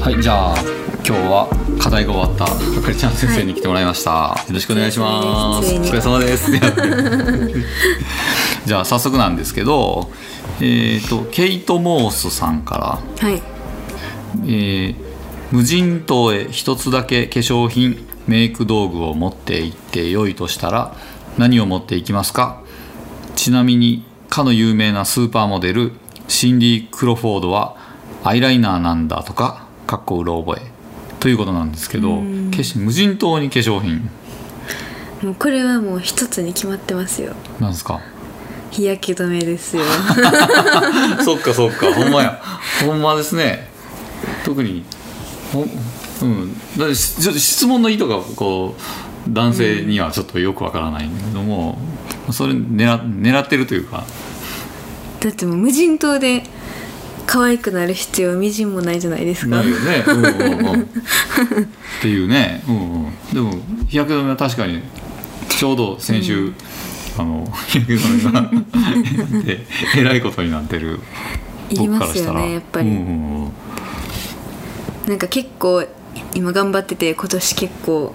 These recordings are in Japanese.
はいじゃあ今日は課題が終わったあかりちゃん先生に来てもらいました、よろしくお願いします。お疲れ様です。じゃあ早速なんですけどえっ、とケイト・モースさんから。はい。えー無人島へ一つだけ化粧品メイク道具を持って行って良いとしたら何を持っていきますか？ちなみにかの有名なスーパーモデルシンディ・クロフォードはアイライナーなんだとかかっこうろ覚えということなんですけど無人島に化粧品。もうこれはもう一つに決まってますよ。なんですか？日焼け止めですよ。そっかそっか。ほんまや。ほんまですね。特にほうん。だってしちょっと質問の意図がこう男性にはちょっとよくわからないんだけども、それ狙狙ってるというかだってもう無人島で可愛くなる必要みじんもないじゃないですか。ないよね、うんうんうん、っていうね、うんうん、でも日焼け止めは確かにちょうど先週、あの日焼け止めがでえらいことになってるいりますよねやっぱり、うんうんうん。なんか結構今頑張ってて今年結構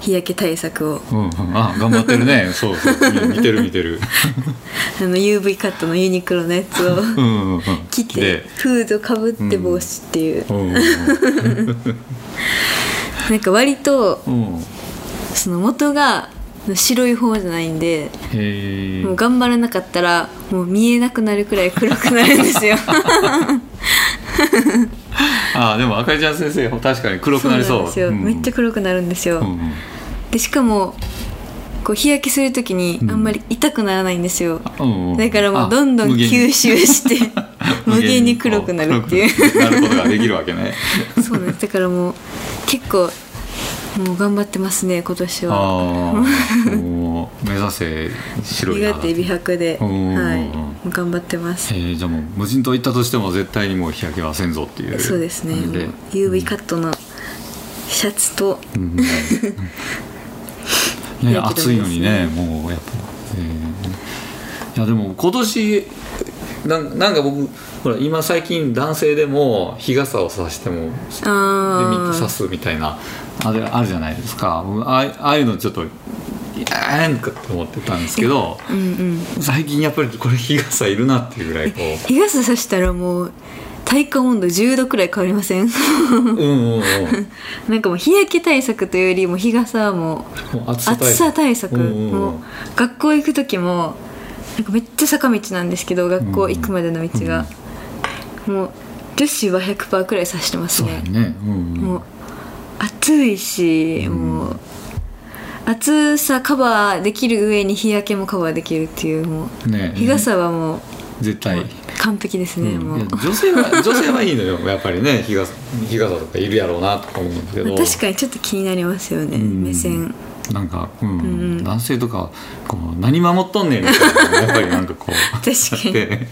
日焼け対策を。うんうん、あ頑張ってるね。そうそう。見見てる見てる。あの UV カットのユニクロのやつをうんうんうん。着てフードかぶって帽子っていう、なんか割とその元が白い方じゃないんでもう頑張らなかったらもう見えなくなるくらい黒くなるんですよ あでもあかりちゃん先生確かに黒くなりそう。なんですよ、ん。めっちゃ黒くなるんですよ、うんうん。でしかもこう日焼けする時にあんまり痛くならないんですよ、うんうん。だからもうどんどん吸収して 無限に黒くなるっていう。なることができるわけね。そうです。だからもう結構もう頑張ってますね今年あは。あもう目指せ白い苦手美白で、うんはい、もう頑張ってます。えー、じゃあもう無人島行ったとしても絶対にもう日焼けはせんぞっていうそうですね。UV カットのシャツと。うん ね暑いのにね。もうやっぱ、えー。いやでも今年なんなんか僕ほら今最近男性でも日傘を差しても差すみたいなあれあるじゃないですか。僕ああああいうのちょっといやーんかと思ってたんですけどーうんうん。最近やっぱりこれ日傘いるなっていうぐらいこ日傘さしたらもう体感温度10度くらい変わりません？ううんうんうん。なんかもう日焼け対策というよりも日傘はも暑さ対策、もう学校行く時もなんかめっちゃ坂道なんですけど学校行くまでの道が、もう女子は100%くらいさしてますね。そうやね。うんうん。もう暑いし、もう暑さカバーできる上に日焼けもカバーできるっていうもうね日傘はもう絶対。完璧ですね、もう。うんいや女性は 女性はいいのよ。やっぱりね日傘日傘とかいるやろうなとか思うんですけど。確かにちょっと気になりますよね、うん。目線なんか、うんうん男性とかこう何守っとんねんみたいなやっぱりなんかこう 確かに。で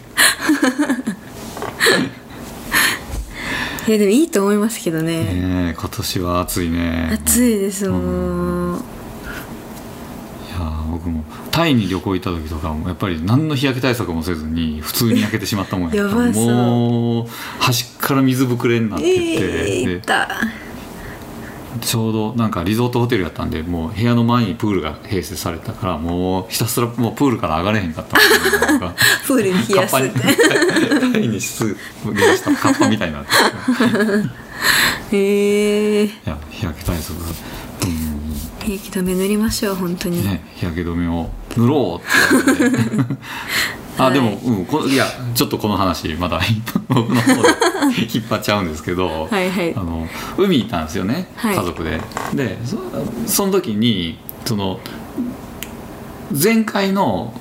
いやでもいいと思いますけどね。ねえ今年は暑いね。暑いですもう、いやー僕もタイに旅行行った時とかもやっぱり何の日焼け対策もせずに普通に焼けてしまったもんや ばそうもう端っから水ぶくれになってて、ええでいたちょうどなんかリゾートホテルやったんでもう部屋の前にプールが併設されたからもうひたすらもうプールから上がれへんかった。ん プールに冷やすって。タイに出現した。カッパみたいになって。てへえ。いや日焼け対策うん。日焼け止め塗りましょう本当に、ね日焼け止めを塗ろうって言われて あでも、うん、こいやちょっとこの話まだ 僕の方で引っ張っちゃうんですけど、はいはい。あの海行ったんですよね、はい。家族で。でそその時にその前回の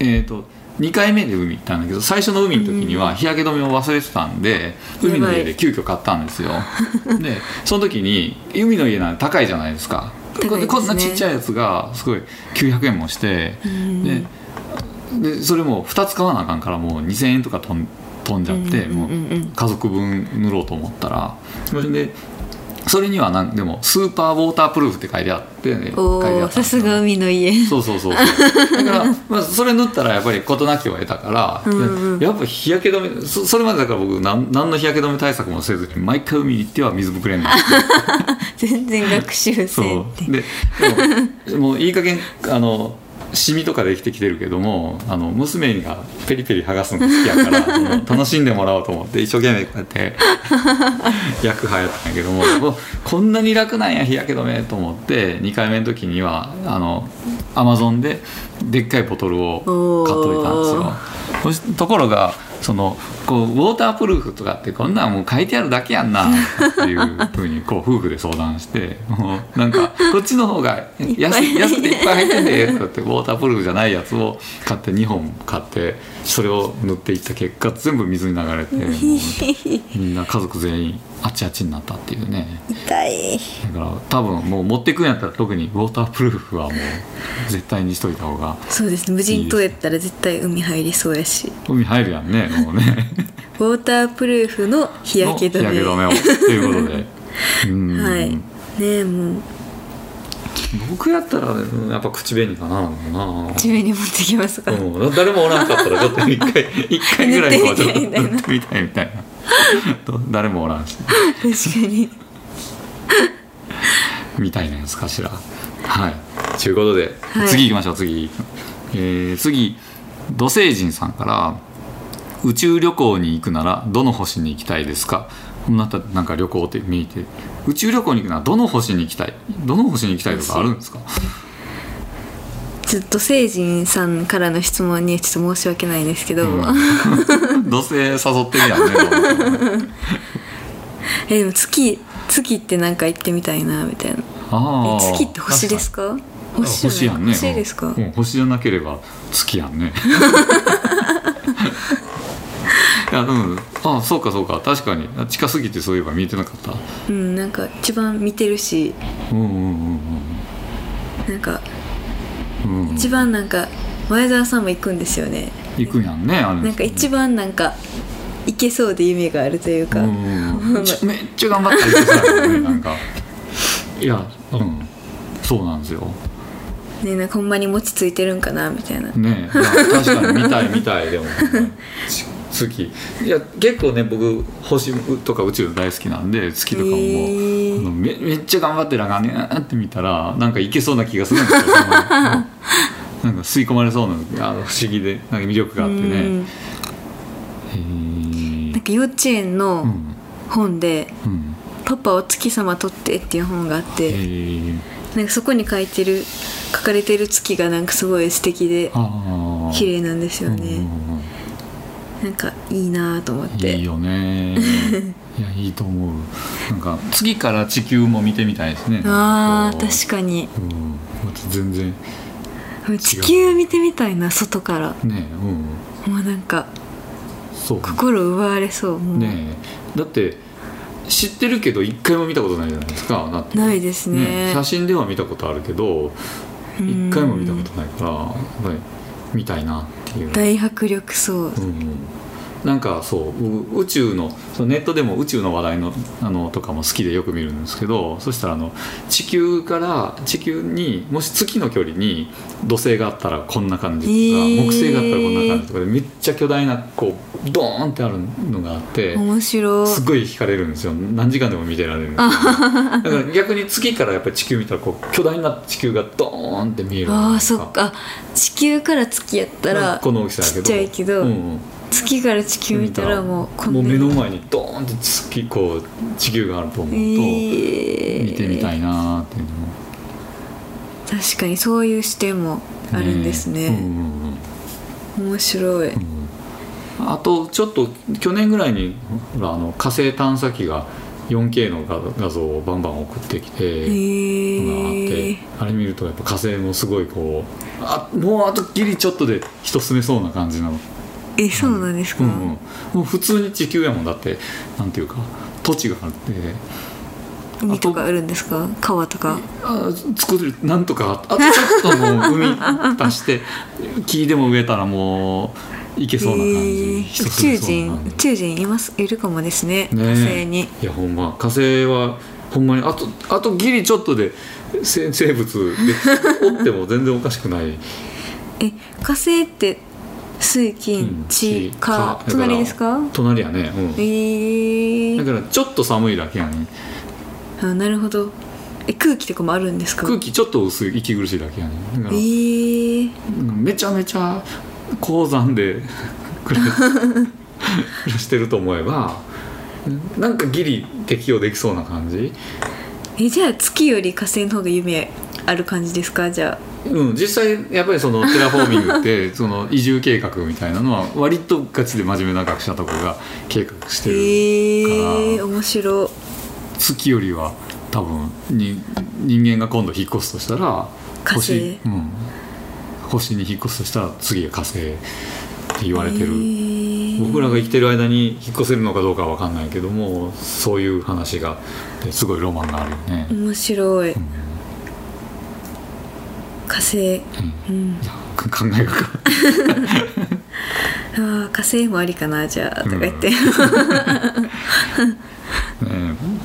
えっ、と2回目で海行ったんだけど最初の海の時には日焼け止めを忘れてたんで、海の家で急遽買ったんですよ。でその時に海の家なんて高いじゃないですか。ね。こんなちっちゃいやつがすごい900円もしてうん。ででそれも2つ買わなあかんからもう2000円とか飛ん飛んじゃって、もう家族分塗ろうと思ったら。それでそれにはなんでもスーパーウォータープルーフって書いてあってねさすが海の家。そうそうそうそう。だから、まあ、それ塗ったらやっぱり事なきを得たから、んうん。やっぱ日焼け止めそそれまでだから僕なん何の日焼け止め対策もせずに毎回海に行っては水ぶくれんなんですよ全然学習生そって。う。ででももういい加減あのシミとかできてきてるけどもあの娘がペリペリ剥がすのが好きやから 楽しんでもらおうと思って一生懸命こうやって焼く派やったんやけどもこんなに楽なんや日焼け止めと思って2回目の時にはあのアマゾンででっかいボトルを買っといたんですよ。ところがそのこうウォータープルーフとかってこんなんもう書いてあるだけやんなっていうふうにこう夫婦で相談してもうなんかこっちの方が安い安くていっぱい入ってんでってウォータープルーフじゃないやつを買って2本買ってそれを塗っていった結果全部水に流れて みんな家族全員あっちあっちになったっていうね。痛い。だから多分もう持っていくんやったら特にウォータープルーフはもう絶対にしといた方がそうですね。無人島やったら絶対海入りそうやし。海入るやんねもうね。ウォータープルーフの日焼け止め。の日焼け止めを。ということで。うん。はい。ねえもう。僕やったらやっぱ口紅かなな。地面に持ってきますか、うん、誰もおらんかったらちょっと一回 一回ぐらいはちょっと塗ってみたいみたいな。塗ってみたいみたいな。と誰もおらんし。確かに。みたいなやつかしら。はい。ということで、はい。次行きましょう次、えー次土星人さんから宇宙旅行に行くならどの星に行きたいですか？こんなたなんか旅行って見えて。宇宙旅行に行くならどの星に行きたい？どの星に行きたいとかあるんですか？ちょっと星人さんからの質問にちょっと申し訳ないんですけど、土星誘ってるやんね えでも月月ってなんか行ってみたいなみたいな。月って星ですか？星星やんね。星ですか、うん、星じゃなければ月やんね。い やうん。あそうかそうか。確かに。近すぎてそういえば見えてなかった。うんなんか一番見てるし。うんうんうんなんかうんうん。一番なんか前澤さんも行くんですよね。行くんやんねあれなんか一番なんか行けそうで夢があるというか、うんうんうん。ちめっちゃ頑張ってる人だよねなんか。いや。うん。そうなんですよ。ねなんかほんまに餅ついてるんかなみたいな。ね。え、まあ、確かに見たい見たいでも ち月いや結構ね僕星とか宇宙大好きなんで月とかももめめっちゃ頑張ってるあかんねんって見たらなんかいけそうな気がするんですよ。なんか吸い込まれそうなあの不思議でなんか魅力があってね。うん。なんか幼稚園うのん。本でうん「パパお月様撮って」っていう本があっへてえなんかそこに書いてる書かれてる月がなんかすごい素敵でああ綺麗なんですようんねなんかいいなと思って。いいよね。いやいいと思う。なんか次から地球も見てみたいですね。あ確かに。うん。また全然。地球見てみたいな外から。ねうん。もうなんかそう心奪われそうもう、ねえ。だって知ってるけど一回も見たことないじゃないですか。ないですね。写真では見たことあるけどうん。一回も見たことないからやっぱり見たいなっ大迫力そう。うんうん、なんかそうう宇宙のそのネットでも宇宙の話題のあのとかも好きでよく見るんですけどそしたらあの地球から地球にもし月の距離に土星があったらこんな感じとか、木星があったらこんな感じとかでめっちゃ巨大なこうドーンってあるのがあって。面白い。すごい惹かれるんですよ。何時間でも見てられる だから逆に月からやっぱり地球見たらこう巨大な地球がドーンって見えるあそっか。地球から月やったらこの大きさやけど。ちっちゃいけど。うんうん月から地球見たらもうこもう目の前にドーンって月こう地球があると思うと、えー。見てみたいなっていうの。も確かにそういう視点もあるんですね。うんうんうん面白い、うん。あとちょっと去年ぐらいにほらあの火星探査機が 4K の画画像をバンバン送ってきて、へのがあってえあれ見るとやっぱ火星もすごいこうあもうあとギリちょっとで人住めそうな感じの、えそうなんですか、うんうん、もう普通に地球やもん。だってなんていうか土地があって。海とかあるんですか？川とか？あ作るなんとか。あとちょっともう海足して木でも植えたらもういけそうな感じ、えー人宇宙人宇宙人いますいるかもですねね火星に。いやほんま。火星はほんまにあとあとギリちょっとで生生物でおっても全然おかしくない。え火星って水金地火隣ですか？隣やね、うん。えー、だからちょっと寒いだけやね。あなるほど。え空気とかもあるんですか？空気ちょっと薄い息苦しいだけやね。だからえー、めちゃめちゃ高山で 暮らしてると思えばなんかギリ適応できそうな感じ。えじゃあ月より火星の方が夢ある感じですか？じゃうん、実際やっぱりそのテラフォーミングって その移住計画みたいなのは割とガチで真面目な学者とかが計画しあてるえー、面白月よりは多分に人間が今度引っ越すとしたら火星。星,、うん、星に引っ越すとしたら次が火星って言われてる、え。ー、僕らが生きてる間に引っ越せるのかどうかは分かんないけどもそういう話がですごいロマンがあるよね、面白い、火星。うん。考えが あー火星もありかなじゃあとか言って、ね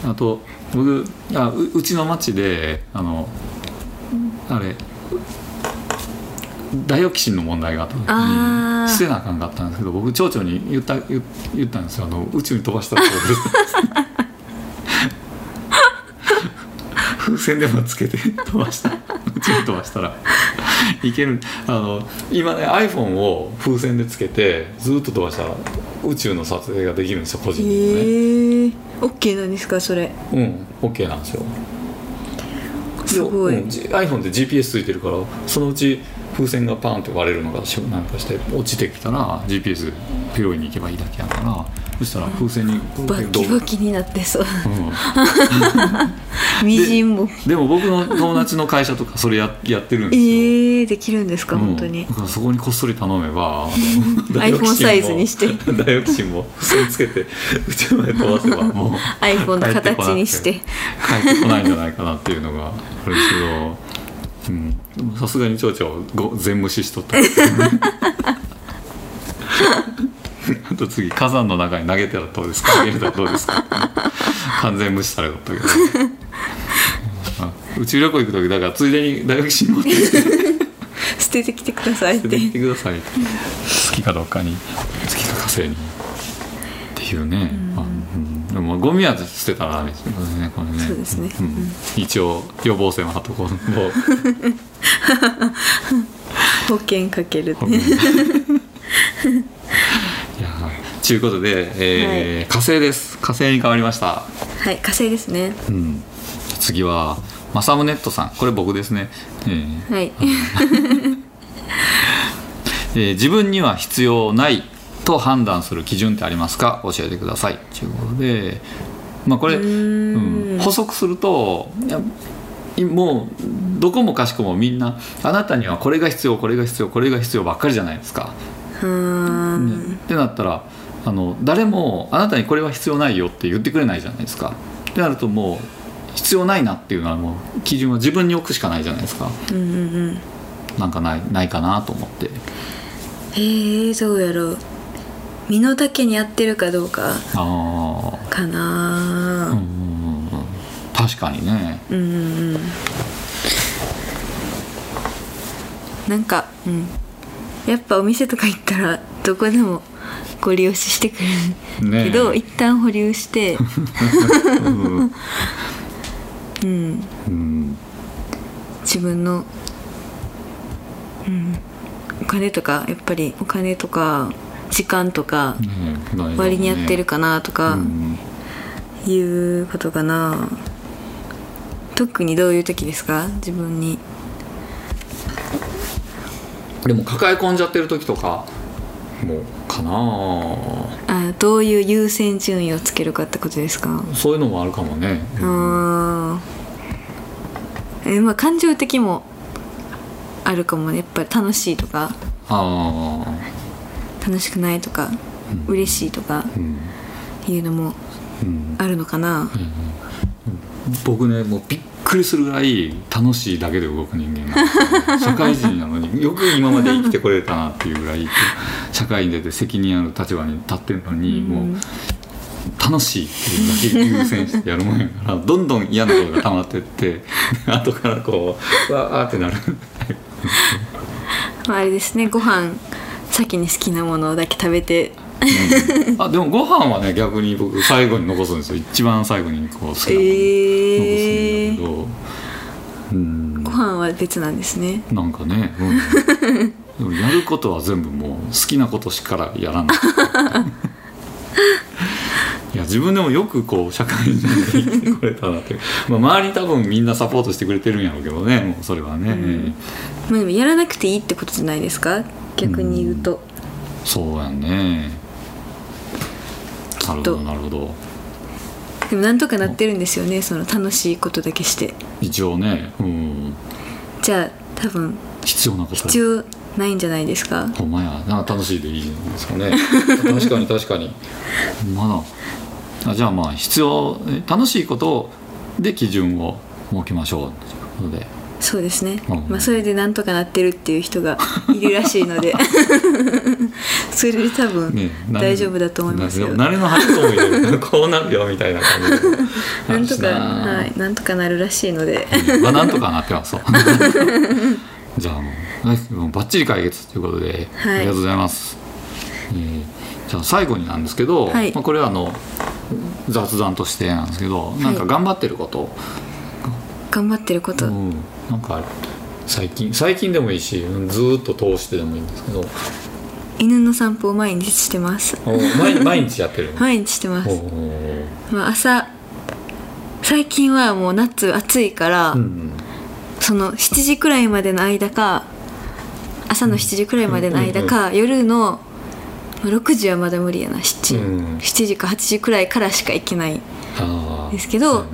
あと僕あううちの町であのあれダイオキシンの問題があった時に捨てなあかんかったんですけど僕町長に言った言言ったんですよ。あの宇宙に飛ばしたらどうで。す 風船でもつけて飛ばした。飛ばしたら。いける。あの今ね iPhone を風船でつけてずっと飛ばしたら宇宙の撮影ができるんですよ個人えでもね、ー、OK なんですかそれ。うん OK なんですよ。すごい、うん iPhone って GPS ついてるからそのうち風船がパーンって割れるのがしなんかして落ちてきたら GPS ピロイに行けばいいだけやからそしたら風船にバキバキになってそう。うん。みじんも。でも僕の友達の会社とかそれややってるんえですよ、ー、できるんですか、うん。本当に。そこにこっそり頼めば iPhone サイズにして。ダイオキシンも付箋つけて宇宙まで飛ばせばもう iPhone の形にして。帰ってこないんじゃないかなっていうのがあるんですけど。さすがに蝶々ご全無視しとった あと次火山の中に投げたらどうですか？投げたらどうですか？完全無視されとったけど。あ宇宙旅行行く時だからついでにダイオキシン持ってきて。捨ててきてくださいって。捨ててきてください月かどっかに月か火星に。っていうね、あうん。でもゴミは捨てたらあれですけどねこれね。そうですね。ん。一応予防線はとこう。保険かけるってということで、えー火星です。火星に変わりました、はい火星ですね。うん、次はマサムネットさん。これ僕ですね、えー。はい。えー自分には必要ないと判断する基準ってありますか？教えてください。ということで、まあ、これ、うん、補足するといやいもうどこもかしこもみんなあなたにはこれが必要これが必要これが必要ばっかりじゃないですか。うーん。ってなったらあの誰もあなたにこれは必要ないよって言ってくれないじゃないですか。ってなるともう必要ないなっていうのはもう基準は自分に置くしかないじゃないですか。うんうんうんなんかないないかなと思って。へえどうやろう身の丈に合ってるかどうかああ。かなうんうんうん確かにねうんうんうんなんかうんやっぱお店とか行ったらどこでもご利用ししてくれるねけど、一旦保留して。うん。うん。うん自分の、うん、お金とかやっぱりお金とか時間とか割に合ってるかなとかうん。いうことかな。特にどういう時ですか？自分に。でも抱え込んじゃってる時とかもかな。あどういう優先順位をつけるかってことですか？そういうのもあるかもね。あー。えまあ感情的もあるかもね。やっぱり楽しいとか。あ楽しくないとか、嬉しいとか。あうん。いうのもうん。あるのかな、僕ねもうびっくりするぐらい楽しいだけで動く人間なんで 社会人なのによく今まで生きてこれたなっていうぐらい社会に出て責任ある立場に立ってるのに、もう楽しいっていうだけ優先してやるもんやからどんどん嫌なことが溜まってって 後からこうわーってなる。まあ、あれですねご飯先に好きなものだけ食べてあでもご飯はね逆に僕最後に残すんですよ。一番最後にこう好きなもの残すんだえー、けど、うん。ご飯は別なんですね。なんかね、うん。でもやることは全部もう好きなことしかやらない。いや自分でもよくこう社会人で生きてこれたなって、まあ、周り多分みんなサポートしてくれてるんやろうけどねもうそれはね、まあでもやらなくていいってことじゃないですか？逆に言うと、そうやんねなるほどなるほど。でもなんとかなってるんですよねその楽しいことだけして。一応ね、うん、じゃあ多分必要なこと。必要ないんじゃないですか？ほんまや。な楽しいでいいんですかね。確かに確かに。まだ。あじゃあまあ必要え楽しいことで基準を設けましょう。ということでそうですね、うん。まあ、それでなんとかなってるっていう人がいるらしいので。それで多分大丈夫だと思いますよ、な慣れの初とも言えるこうなるよみたいな感じで。なんとか、はい、なんとかなるらしいので。まあなんとかなってます じゃあもうねもうバッチリ解決ということで、はい。ありがとうございます、えーじゃあ最後になんですけど、はい。まあ、これはあの雑談としてなんですけど、なんか頑張ってること、頑張ってること、うん、なんか最近最近でもいいしうんずーっと通してでもいいんですけど。犬の散歩を毎日してます。お毎毎日やってる 毎日してます。お、まあ、朝最近はもう夏暑いから、うんその7時くらいまでの間か朝の7時くらいまでの間か、夜のまあ6時はまだ無理やな 7,、うん。7時か8時くらいからしか行けないですけど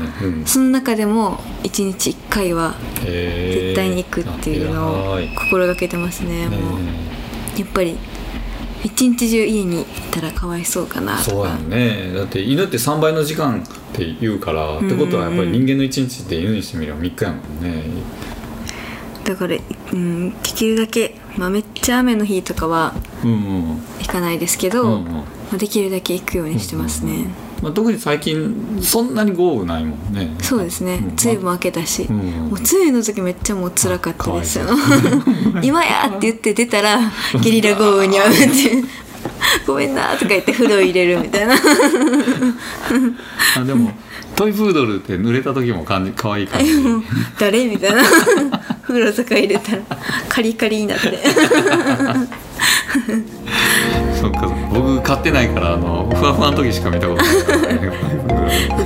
その中でも1日1回は絶対に行くっていうのを心がけてますね。もうやっぱり一日中家にいたらかわいそうかなそうやんね。だって犬って3倍の時間って言うから、ってことはやっぱり人間の1日って犬にしてみれば3日やもんね。だから、うん、できるだけ、まあ、めっちゃ雨の日とかはうんうん。行かないですけど、うんうん。まあ、できるだけ行くようにしてますね、まあ、特に最近そんなに豪雨ないもんね。そうですね。ん梅雨も明けたし、うん。もう梅雨の時めっちゃもう辛かったですよ。今やって言って出たらゲリラ豪雨に遭うって ごめんなとか言って風呂入れるみたいな。あでもトイプードルって濡れた時も感じ可愛い感じ。誰みたいな。風呂とか入れたらカリカリになって買ってないからあのふわふわの時しか見たことない。からね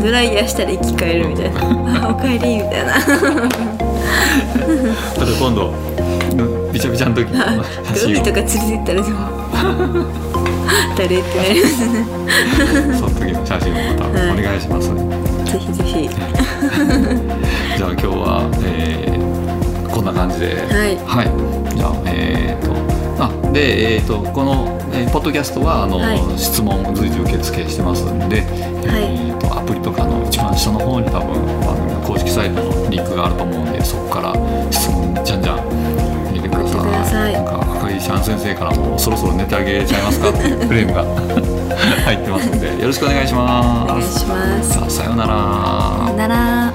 ドライヤーしたら生き返るみたいな「あおかえり」みたいな。また今度びちゃびちゃの時海とか連れて行ったらでも。誰ってなりますね。その時の写真をまたお願いします、ぜひぜひ。じゃあ今日は、えーこんな感じで。はい。じゃあえー、とあでえー、とこの、えーポッドキャストはあの、はい。質問随時受付してますんで、えー、とアプリとかの一番下の方に多分番組の公式サイトのリンクがあると思うんでそこから質問じゃんじゃん入れてください。なんか赤井シャン先生からもそろそろ寝てあげちゃいますかっていう フレームが 入ってますんでよろしくお願いしおま願いすします。さようなら。さよなら